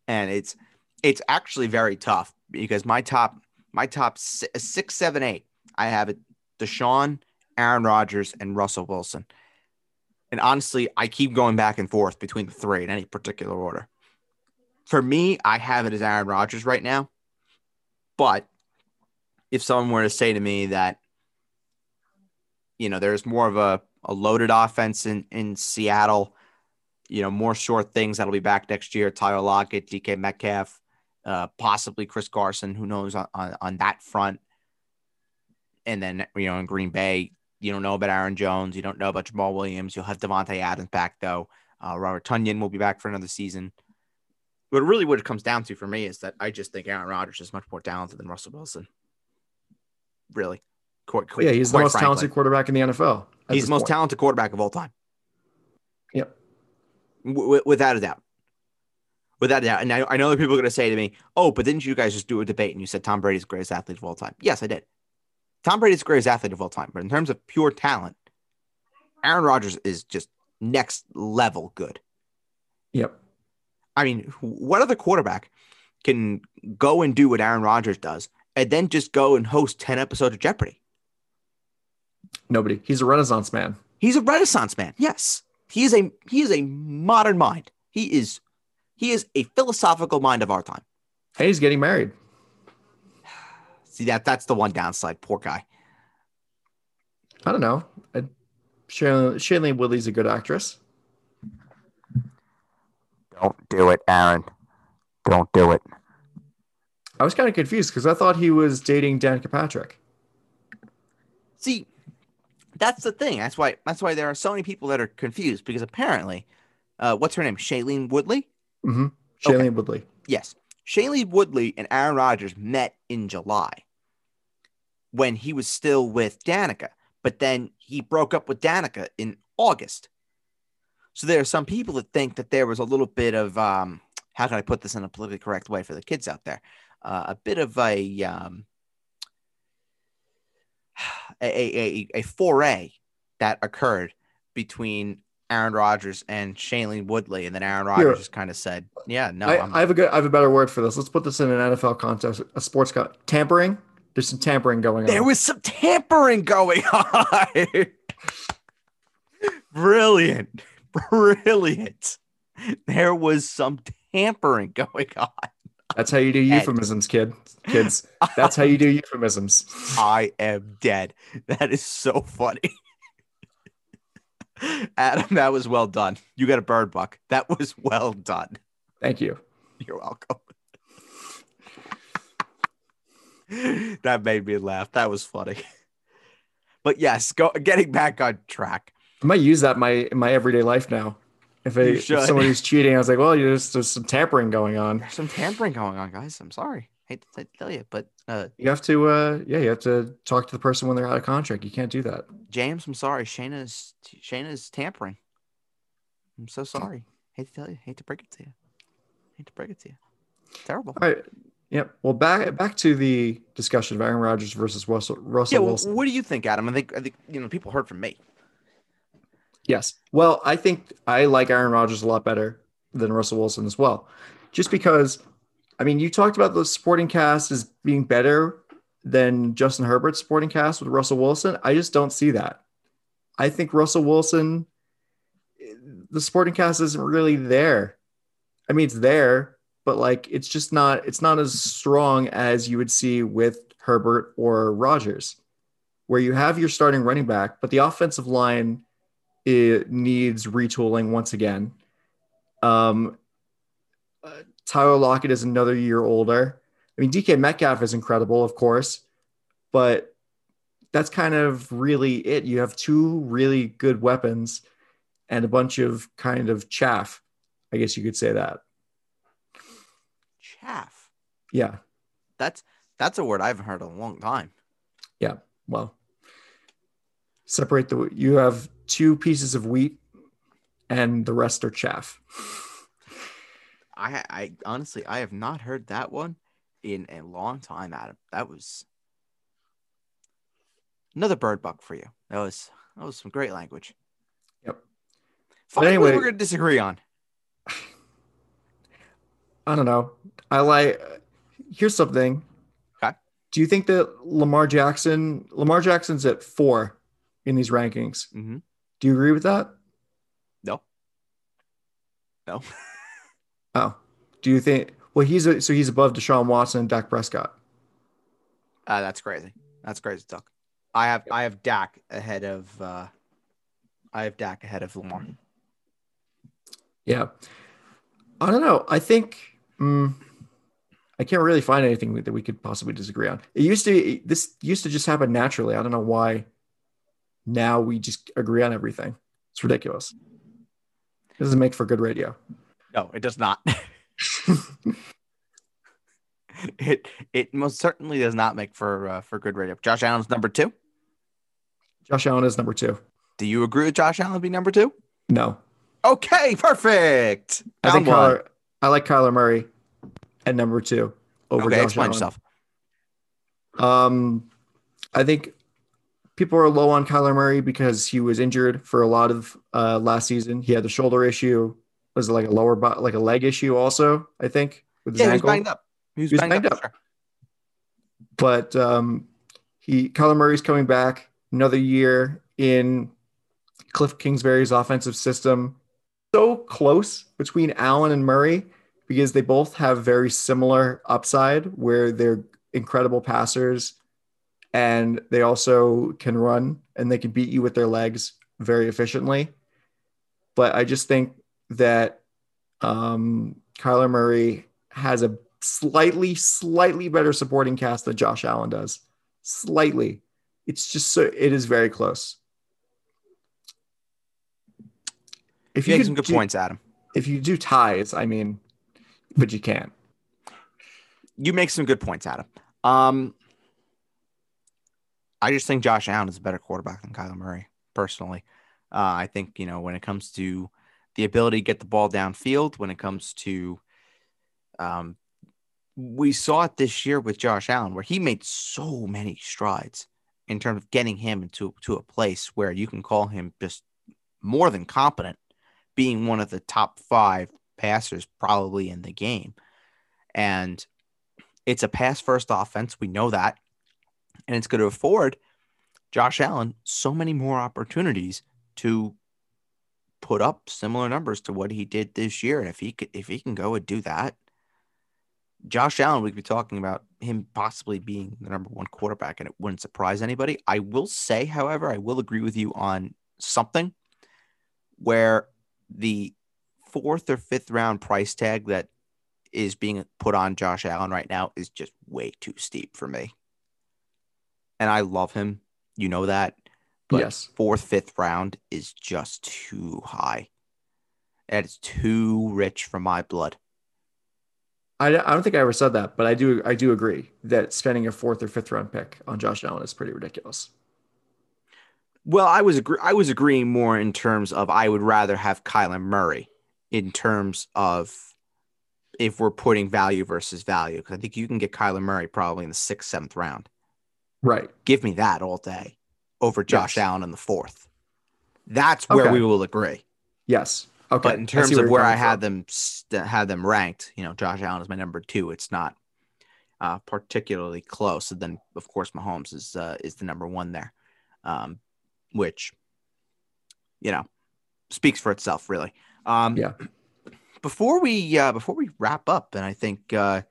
Speaker 2: And it's it's actually very tough because my top my top six, seven, eight, I have it Deshaun, Aaron Rodgers, and Russell Wilson. And honestly, I keep going back and forth between the three in any particular order. For me, I have it as Aaron Rodgers right now. But if someone were to say to me that, you know, there's more of a, a loaded offense in, in Seattle, you know, more short things that'll be back next year, Tyler Lockett, DK Metcalf, uh, possibly Chris Carson, who knows on, on, on that front. And then, you know, in Green Bay, you don't know about Aaron Jones. You don't know about Jamaal Williams. You'll have Davante Adams back though. Uh, Robert Tonyan will be back for another season. But really, what it comes down to for me is that I just think Aaron Rodgers is much more talented than Russell Wilson. Really. Quite,
Speaker 1: yeah, he's the most frankly. talented quarterback in the NFL.
Speaker 2: He's the most point. talented quarterback of all time.
Speaker 1: Yep.
Speaker 2: W- without a doubt. Without a doubt. And I, I know that people are going to say to me, oh, but didn't you guys just do a debate and you said Tom Brady's greatest athlete of all time? Yes, I did. Tom Brady's greatest athlete of all time. But in terms of pure talent, Aaron Rodgers is just next level good.
Speaker 1: Yep.
Speaker 2: I mean, what other quarterback can go and do what Aaron Rodgers does and then just go and host 10 episodes of Jeopardy?
Speaker 1: Nobody. He's a renaissance man.
Speaker 2: He's a renaissance man. Yes. He is a he is a modern mind. He is he is a philosophical mind of our time.
Speaker 1: Hey, he's getting married.
Speaker 2: See that that's the one downside. Poor guy.
Speaker 1: I don't know. I, Shailene, Shailene Woodley's a good actress.
Speaker 2: Don't do it, Aaron. Don't do it.
Speaker 1: I was kind of confused because I thought he was dating Danica Patrick.
Speaker 2: See, that's the thing. That's why that's why there are so many people that are confused because apparently, uh, what's her name? Shailene Woodley.
Speaker 1: Mm-hmm. Shailene okay. Woodley.
Speaker 2: Yes, Shailene Woodley and Aaron Rodgers met in July when he was still with Danica, but then he broke up with Danica in August. So there are some people that think that there was a little bit of um, how can I put this in a politically correct way for the kids out there? Uh, a bit of a um, a, a, a foray that occurred between Aaron Rodgers and Shailene Woodley, and then Aaron Rodgers just kind of said, uh, "Yeah, no."
Speaker 1: I, I, have a good, I have a better word for this. Let's put this in an NFL context, a sports co- tampering. There's some tampering going
Speaker 2: on. There was some tampering going on. Brilliant, brilliant. There was some tampering going on.
Speaker 1: That's how you do euphemisms, kid. Kids. That's how you do euphemisms.
Speaker 2: I am dead. That is so funny. Adam, that was well done. You got a bird buck. That was well done.
Speaker 1: Thank you.
Speaker 2: You're welcome. that made me laugh. That was funny. But yes, go getting back on track.
Speaker 1: I might use that my in my everyday life now. If, a, if someone who's cheating, I was like, well, there's, there's some tampering going on.
Speaker 2: There's some tampering going on, guys. I'm sorry. I hate to tell you, but uh,
Speaker 1: you have to, uh, yeah, you have to talk to the person when they're out of contract. You can't do that.
Speaker 2: James, I'm sorry. Shayna's Shayna's tampering. I'm so sorry. Hate to tell you. Hate to break it to you. Hate to break it to you. terrible.
Speaker 1: All right. Yep. Well, back back to the discussion of Aaron Rodgers versus Russell Russell
Speaker 2: yeah, well,
Speaker 1: Wilson.
Speaker 2: What do you think, Adam? I think I think you know people heard from me.
Speaker 1: Yes. Well, I think I like Aaron Rodgers a lot better than Russell Wilson as well. Just because, I mean, you talked about the supporting cast as being better than Justin Herbert's supporting cast with Russell Wilson. I just don't see that. I think Russell Wilson, the supporting cast isn't really there. I mean, it's there, but like it's just not it's not as strong as you would see with Herbert or Rodgers, where you have your starting running back, but the offensive line it needs retooling once again. Um, uh, Tyler Lockett is another year older. I mean, DK Metcalf is incredible, of course, but that's kind of really it. You have two really good weapons and a bunch of kind of chaff. I guess you could say that.
Speaker 2: Chaff.
Speaker 1: Yeah.
Speaker 2: That's that's a word I haven't heard in a long time.
Speaker 1: Yeah. Well, separate the you have two pieces of wheat and the rest are chaff.
Speaker 2: I I honestly I have not heard that one in a long time, Adam. That was another bird buck for you. That was that was some great language.
Speaker 1: Yep.
Speaker 2: Fine, anyway, we're gonna disagree on.
Speaker 1: I don't know. I like. Here's something.
Speaker 2: Okay.
Speaker 1: Do you think that Lamar Jackson, Lamar Jackson's at four in these rankings?
Speaker 2: Mm-hmm.
Speaker 1: Do you agree with that?
Speaker 2: No. No.
Speaker 1: oh, do you think? Well, he's a, so he's above Deshaun Watson and Dak Prescott.
Speaker 2: Uh, that's crazy. That's crazy talk. I have I have Dak ahead of uh, I have Dak ahead of Lamar.
Speaker 1: Yeah, I don't know. I think um, I can't really find anything that we could possibly disagree on. It used to this used to just happen naturally. I don't know why now we just agree on everything. It's ridiculous. It doesn't make for good radio.
Speaker 2: No, it does not. it it most certainly does not make for uh, for good radio. Josh Allen's number two.
Speaker 1: Josh Allen is number two.
Speaker 2: Do you agree with Josh Allen being number two?
Speaker 1: No.
Speaker 2: Okay, perfect.
Speaker 1: I think Kyler, I like Kyler Murray at number two over
Speaker 2: okay,
Speaker 1: Josh
Speaker 2: explain
Speaker 1: Allen.
Speaker 2: yourself.
Speaker 1: Um, I think people are low on Kyler Murray because he was injured for a lot of uh, last season. He had the shoulder issue. Was it like a lower, bo- like a leg issue also? I think with his
Speaker 2: Yeah, he was banged up. He was,
Speaker 1: He was
Speaker 2: banged,
Speaker 1: banged
Speaker 2: up.
Speaker 1: up.
Speaker 2: sure.
Speaker 1: but um, he Kyler Murray's coming back another year in Cliff Kingsbury's offensive system. So close between Allen and Murray because they both have very similar upside where they're incredible passers and they also can run and they can beat you with their legs very efficiently. But I just think that um, Kyler Murray has a slightly, slightly better supporting cast than Josh Allen does. Slightly. It's just so it is very close. If
Speaker 2: You
Speaker 1: you
Speaker 2: make some good
Speaker 1: do,
Speaker 2: points, Adam.
Speaker 1: if you do ties, I mean, but you can't.
Speaker 2: You make some good points, Adam. Um, I just think Josh Allen is a better quarterback than Kyler Murray, personally. Uh, I think, you know, when it comes to the ability to get the ball downfield, when it comes to, um, we saw it this year with Josh Allen, where he made so many strides in terms of getting him into to a place where you can call him just more than competent, being one of the top five passers probably in the game. And it's a pass first offense. We know that. And it's going to afford Josh Allen so many more opportunities to put up similar numbers to what he did this year. And if he could, if he can go and do that, Josh Allen, we could be talking about him possibly being the number one quarterback, and it wouldn't surprise anybody. I will say, however, I will agree with you on something where the fourth or fifth round price tag that is being put on Josh Allen right now is just way too steep for me. And I love him. You know that. But
Speaker 1: yes.
Speaker 2: fourth, fifth round is just too high. And it's too rich for my blood.
Speaker 1: I, I don't think I ever said that, but I do I do agree that spending a fourth or fifth round pick on Josh Allen is pretty ridiculous.
Speaker 2: Well, I was agree- I was agreeing more in terms of I would rather have Kyler Murray in terms of if we're putting value versus value because I think you can get Kyler Murray probably in the sixth, seventh round.
Speaker 1: Right.
Speaker 2: Give me that all day over Josh
Speaker 1: Yes.
Speaker 2: Allen in the fourth. That's where
Speaker 1: Okay.
Speaker 2: we will agree.
Speaker 1: Yes. Okay.
Speaker 2: But in terms of where I had
Speaker 1: from.
Speaker 2: them had them ranked, you know, Josh Allen is my number two. It's not uh, particularly close. And then, of course, Mahomes is uh, is the number one there, um, which you know speaks for itself, really. Um,
Speaker 1: Yeah.
Speaker 2: Before we uh, before we wrap up, and I think uh,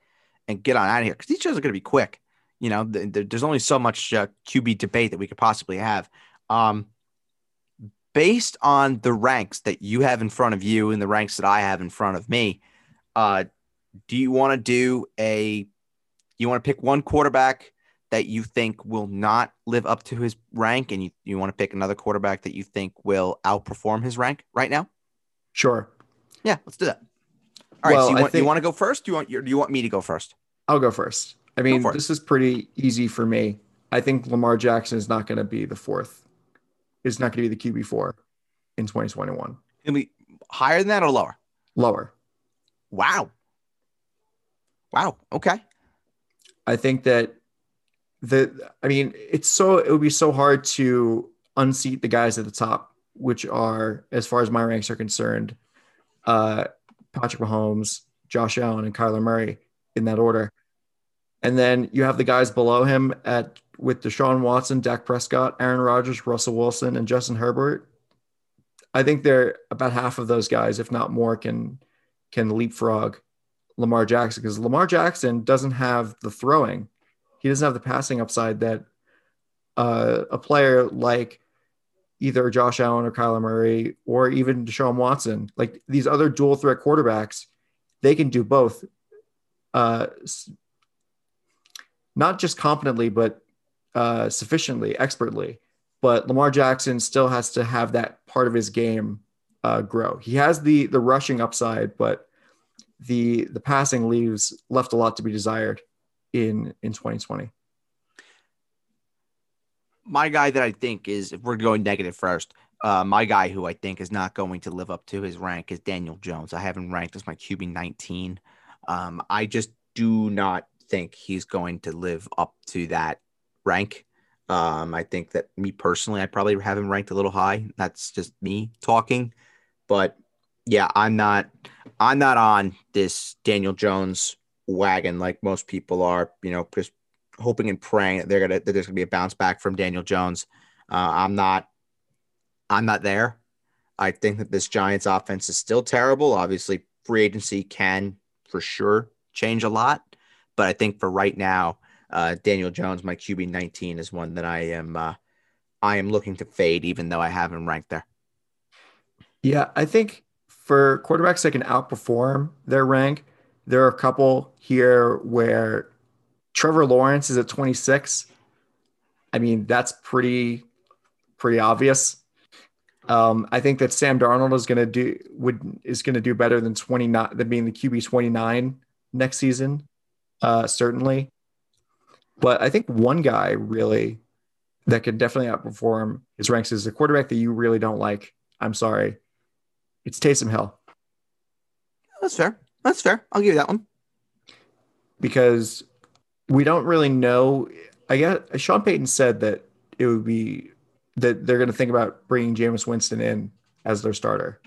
Speaker 2: and get on out of here because these shows are going to be quick. You know, th- th- there's only so much uh, QB debate that we could possibly have. Um, based on the ranks that you have in front of you and the ranks that I have in front of me, uh, do you want to do a? You want to pick one quarterback that you think will not live up to his rank, and you, you want to pick another quarterback that you think will outperform his rank right now?
Speaker 1: Sure.
Speaker 2: Yeah, let's do that. All right.
Speaker 1: Well,
Speaker 2: so you want, you want to go first? Do you want do you want me to go first?
Speaker 1: I'll go first. I mean, this is pretty easy for me. I think Lamar Jackson is not going to be the fourth. Is not going to be the QB four in 2021.
Speaker 2: Can we higher than that or lower?
Speaker 1: Lower.
Speaker 2: Wow. Wow. Okay.
Speaker 1: I think that the I mean, it's so it would be so hard to unseat the guys at the top, which are, as far as my ranks are concerned, uh, Patrick Mahomes, Josh Allen, and Kyler Murray in that order. And then you have the guys below him at with Deshaun Watson, Dak Prescott, Aaron Rodgers, Russell Wilson, and Justin Herbert. I think they're about half of those guys, if not more, can can leapfrog Lamar Jackson because Lamar Jackson doesn't have the throwing. He doesn't have the passing upside that uh, a player like either Josh Allen or Kyler Murray or even Deshaun Watson, like these other dual threat quarterbacks, they can do both. Uh, not just competently, but uh, sufficiently, expertly. But Lamar Jackson still has to have that part of his game uh, grow. He has the the rushing upside, but the the passing leaves left a lot to be desired in in 2020.
Speaker 2: my guy that I think is, if we're going negative first, uh, my guy who I think is not going to live up to his rank is Daniel Jones. I have him ranked as my QB 19. Um, I just do not think he's going to live up to that rank. Um, I think that me personally, I probably have him ranked a little high. That's just me talking, but yeah, I'm not, I'm not on this Daniel Jones wagon like most people are. You know, just hoping and praying that they're gonna that there's gonna be a bounce back from Daniel Jones. Uh, I'm not, I'm not there. I think that this Giants offense is still terrible. Obviously, free agency can for sure change a lot, but I think for right now, uh, Daniel Jones, my QB 19, is one that I am uh, I am looking to fade, even though I have him ranked there.
Speaker 1: Yeah, I think for quarterbacks that can outperform their rank, there are a couple here where Trevor Lawrence is at 26. I mean, that's pretty pretty obvious. Um, I think that Sam Darnold is going to do would is going to do better than 29 than being the QB 29 next season, uh, certainly. But I think one guy really that could definitely outperform his ranks is a quarterback that you really don't like. I'm sorry. It's Taysom Hill.
Speaker 2: That's fair. That's fair. I'll give you that one.
Speaker 1: Because we don't really know. I guess Sean Payton said that it would be that they're going to think about bringing Jameis Winston in as their starter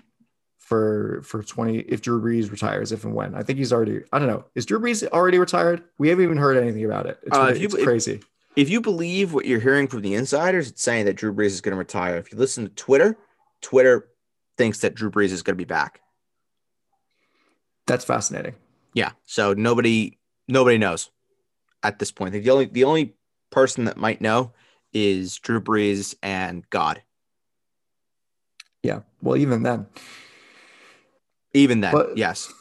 Speaker 1: for for 20 if Drew Brees retires if and when. I think he's already I don't know. Is Drew Brees already retired? We haven't even heard anything about it. It's, uh, you, it's crazy.
Speaker 2: If, if, you believe what you're hearing from the insiders, it's saying that Drew Brees is going to retire. If you listen to Twitter, Twitter thinks that Drew Brees is going to be back.
Speaker 1: That's fascinating.
Speaker 2: Yeah. So nobody nobody knows at this point. The only the only person that might know is Drew Brees and God.
Speaker 1: Yeah. Well, even then.
Speaker 2: Even then, but, yes.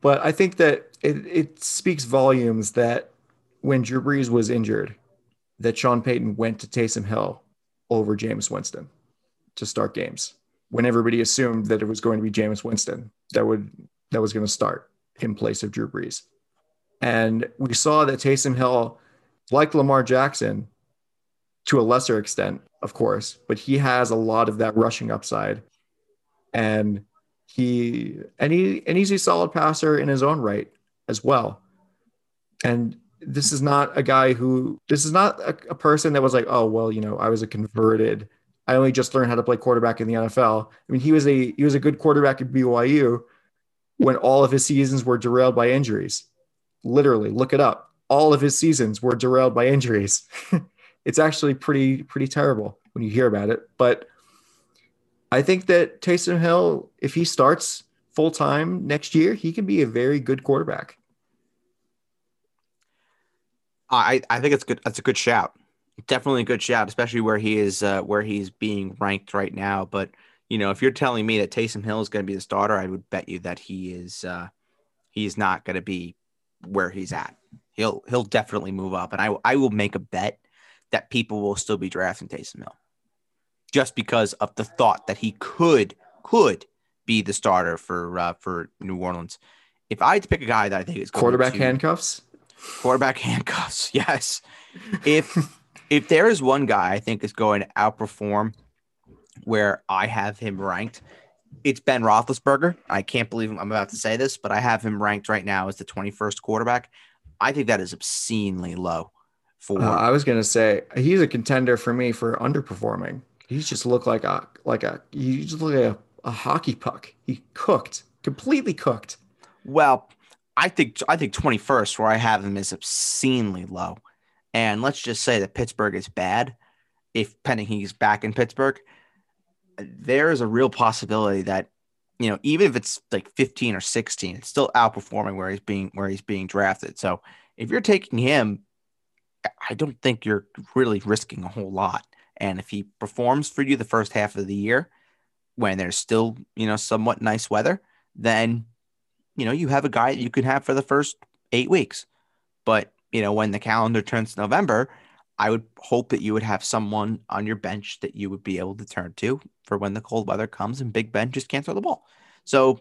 Speaker 1: But I think that it, it speaks volumes that when Drew Brees was injured, that Sean Payton went to Taysom Hill over Jameis Winston to start games when everybody assumed that it was going to be Jameis Winston that would that was going to start in place of Drew Brees. And we saw that Taysom Hill, like Lamar Jackson, to a lesser extent, of course, but he has a lot of that rushing upside. And he and he and he's a solid passer in his own right as well. And this is not a guy who this is not a, a, person that was like, oh well, you know, I was a converted. I only just learned how to play quarterback in the NFL. I mean, he was a he was a good quarterback at BYU when all of his seasons were derailed by injuries. Literally, look it up. All of his seasons were derailed by injuries. it's actually pretty pretty terrible when you hear about it. But I think that Taysom Hill, if he starts full time next year, he can be a very good quarterback.
Speaker 2: I I think it's good. That's a good shout. Definitely a good shout, especially where he is uh, where he's being ranked right now. But you know, if you're telling me that Taysom Hill is going to be the starter, I would bet you that he is uh, he's not going to be where he's at. He'll he'll definitely move up, and I I will make a bet that people will still be drafting Taysom Hill just because of the thought that he could could be the starter for uh, for New Orleans. If I had to pick a guy that I think is
Speaker 1: quarterback
Speaker 2: to,
Speaker 1: handcuffs,
Speaker 2: quarterback handcuffs, yes. If if there is one guy I think is going to outperform where I have him ranked, it's Ben Roethlisberger. I can't believe I'm about to say this, but I have him ranked right now as the 21st quarterback. I think that is obscenely low. For
Speaker 1: uh, I was gonna say he's a contender for me for underperforming. He just looked like a like a he just looked like a, a hockey puck. He cooked completely cooked.
Speaker 2: Well, I think I think 21st where I have him is obscenely low. And let's just say that Pittsburgh is bad. If pending he's back in Pittsburgh, there is a real possibility that you know even if it's like 15 or 16, it's still outperforming where he's being where he's being drafted. So if you're taking him, I don't think you're really risking a whole lot. And if he performs for you the first half of the year, when there's still, you know, somewhat nice weather, then, you know, you have a guy that you can have for the first eight weeks. But, you know, when the calendar turns to November, I would hope that you would have someone on your bench that you would be able to turn to for when the cold weather comes and Big Ben just can't throw the ball. So,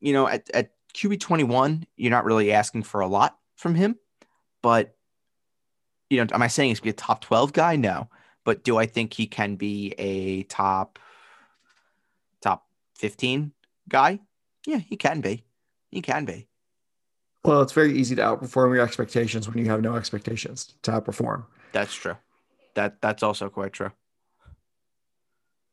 Speaker 2: you know, at, at QB 21, you're not really asking for a lot from him. But, you know, am I saying he's be a top 12 guy? No But do I think he can be a top top 15 guy? Yeah, he can be. He can be.
Speaker 1: Well, it's very easy to outperform your expectations when you have no expectations to outperform.
Speaker 2: That's true. That that's also quite true.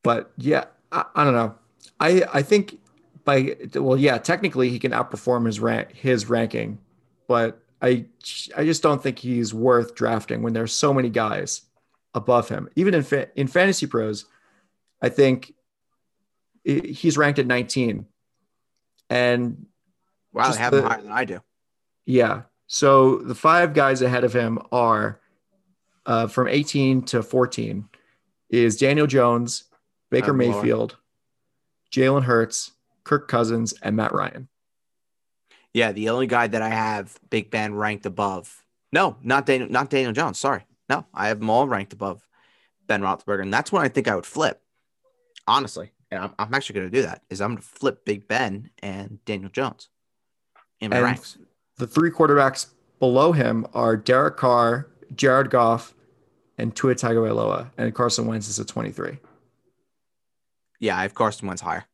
Speaker 1: But yeah, I, I don't know. I I think by well, yeah, technically he can outperform his rank his ranking, but I I just don't think he's worth drafting when there's so many guys above him. Even in fa- in fantasy pros, I think he's ranked at 19. And
Speaker 2: wow, they have the, him higher than I do.
Speaker 1: Yeah. So the five guys ahead of him are uh, from 18 to 14 is Daniel Jones, Baker Mayfield, Jalen Hurts, Kirk Cousins, and Matt Ryan.
Speaker 2: Yeah, the only guy that I have Big Ben ranked above. No, not Daniel, not Daniel Jones. Sorry, no, I have them all ranked above Ben Roethlisberger, and that's when I think I would flip. Honestly, and I'm, I'm actually going to do that. Is I'm going to flip Big Ben and Daniel Jones in my and ranks.
Speaker 1: The three quarterbacks below him are Derek Carr, Jared Goff, and Tua Tagovailoa, and Carson Wentz is at 23.
Speaker 2: Yeah, I have Carson Wentz higher.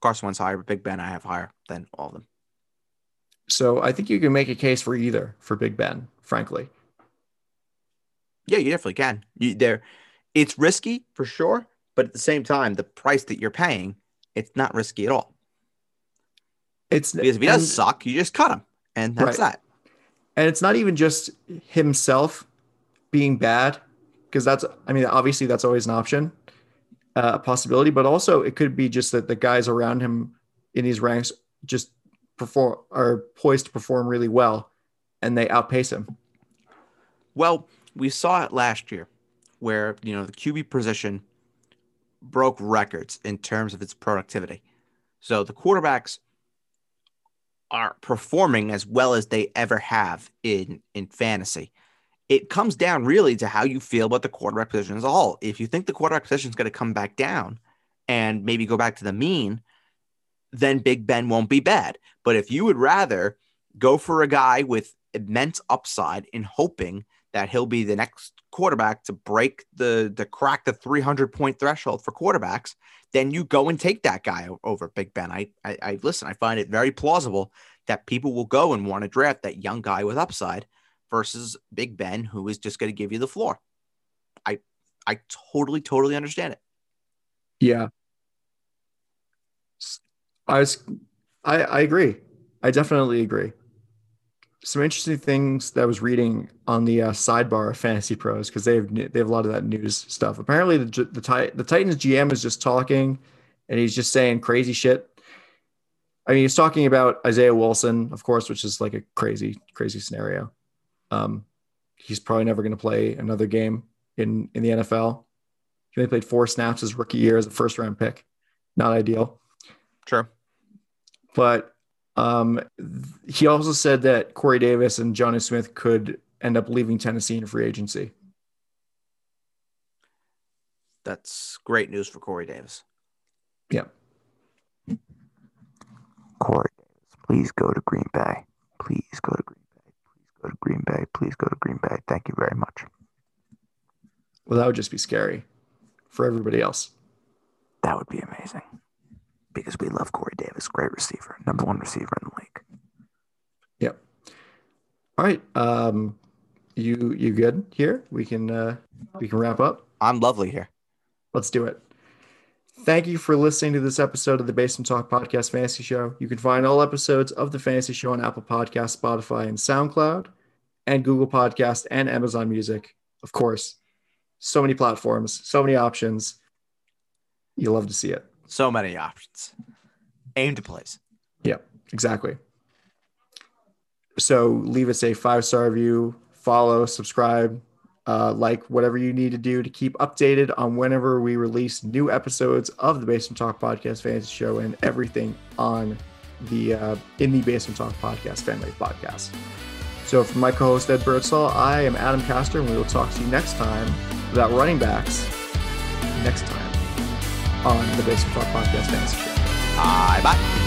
Speaker 2: Carson Wentz higher, but Big Ben I have higher than all of them.
Speaker 1: So I think you can make a case for either for Big Ben, frankly.
Speaker 2: Yeah, you definitely can. You, there, it's risky for sure, but at the same time, the price that you're paying, it's not risky at all.
Speaker 1: It's
Speaker 2: because if he does suck, you just cut him, and that's right. that.
Speaker 1: And it's not even just himself being bad, because that's I mean obviously that's always an option, uh, a possibility, but also it could be just that the guys around him in these ranks just perform are poised to perform really well, and they outpace him.
Speaker 2: Well, we saw it last year, where you know the QB position broke records in terms of its productivity. So the quarterbacks are performing as well as they ever have in in fantasy. It comes down really to how you feel about the quarterback position as a whole. If you think the quarterback position is going to come back down and maybe go back to the mean, then Big Ben won't be bad. But if you would rather go for a guy with immense upside in hoping that he'll be the next quarterback to break the the crack the 300 point threshold for quarterbacks, then you go and take that guy over Big Ben. I, I, I listen. I find it very plausible that people will go and want to draft that young guy with upside versus Big Ben, who is just going to give you the floor. I I totally totally understand it.
Speaker 1: Yeah, I was, I I agree. I definitely agree some interesting things that I was reading on the uh, sidebar of Fantasy Pros because they have they have a lot of that news stuff. Apparently, the the, the Titans GM is just talking, and he's just saying crazy shit. I mean, he's talking about Isaiah Wilson, of course, which is like a crazy, crazy scenario. Um, he's probably never going to play another game in in the NFL. He only played four snaps his rookie year as a first round pick. Not ideal.
Speaker 2: Sure.
Speaker 1: But um, he also said that Corey Davis and Jonnu Smith could end up leaving Tennessee in free agency.
Speaker 2: That's great news for Corey Davis.
Speaker 1: Yeah.
Speaker 2: Corey Davis, please go to Green Bay. Please go to Green Bay. Please go to Green Bay. Please go to Green Bay. Thank you very much.
Speaker 1: Well, that would just be scary for everybody else.
Speaker 2: That would be amazing because we love Corey Davis, great receiver, number one receiver in the league.
Speaker 1: Yep. All right. Um, you you good here? We can uh, we can wrap up.
Speaker 2: I'm lovely here.
Speaker 1: Let's do it. Thank you for listening to this episode of the Basement Talk Podcast Fantasy Show. You can find all episodes of the Fantasy Show on Apple Podcast, Spotify, and SoundCloud, and Google Podcast and Amazon Music. Of course, so many platforms, so many options. You love to see it.
Speaker 2: So many options. Aim to place.
Speaker 1: Yeah, exactly. So leave us a five star review, follow, subscribe, uh, like whatever you need to do to keep updated on whenever we release new episodes of the Basement Talk Podcast Fantasy Show and everything on the uh, in the Basement Talk Podcast Family Podcast. So for my co-host Ed Birdsall, I am Adam Castor, and we will talk to you next time about running backs next time on the Basement Talk Podcast Fantasy Show.
Speaker 2: Bye bye.